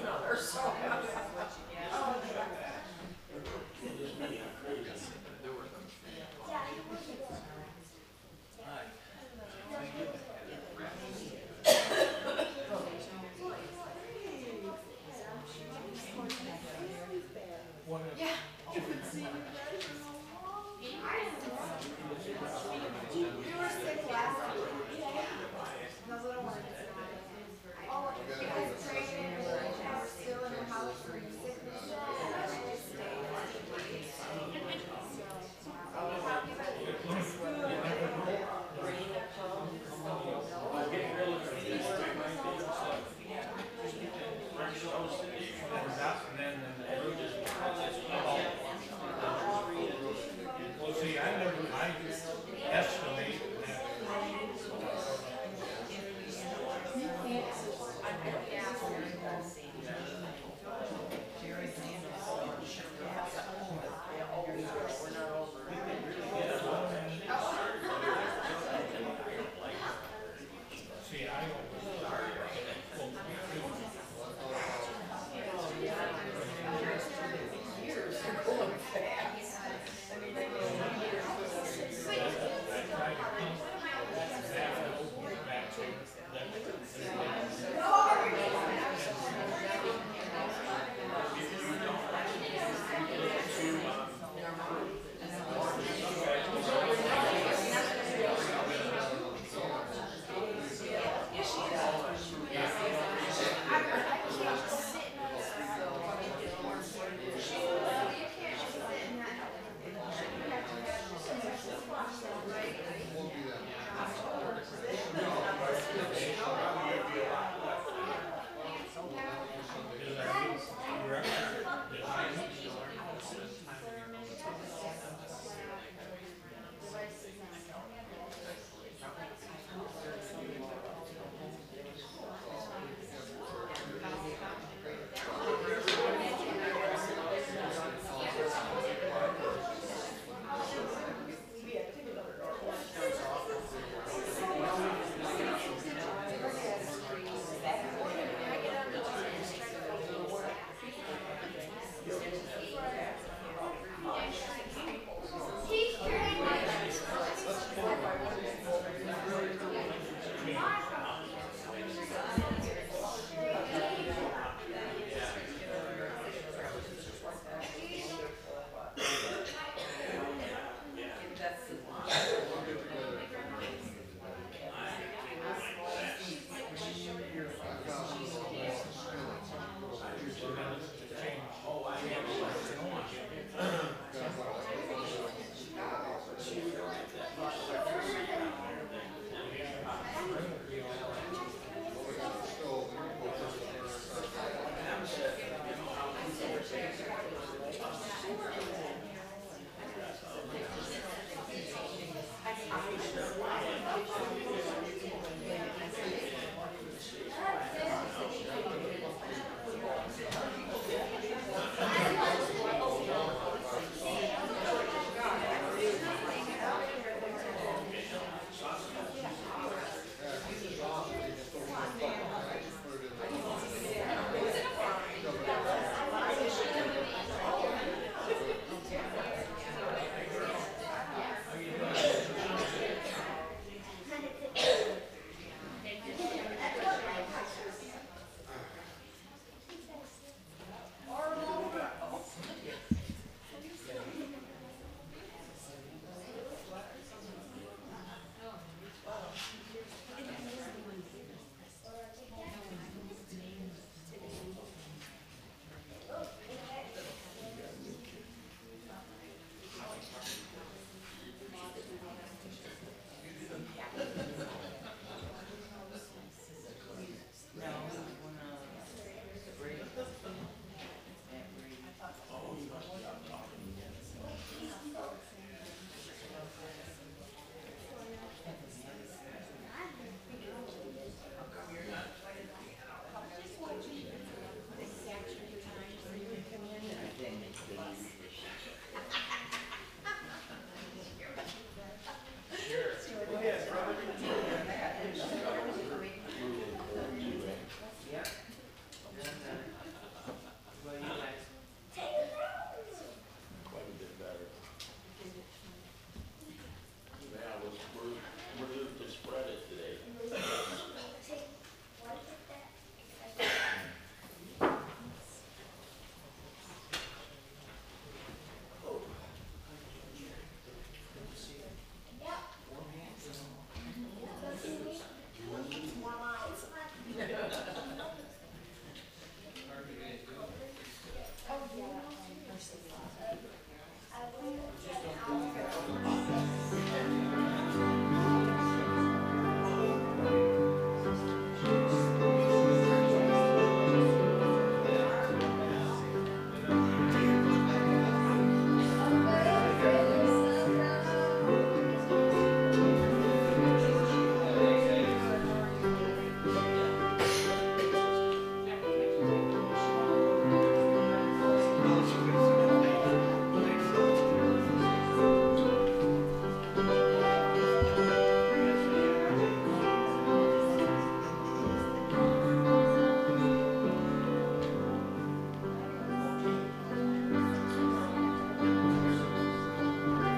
than others, so. I was, I was, and then, and then,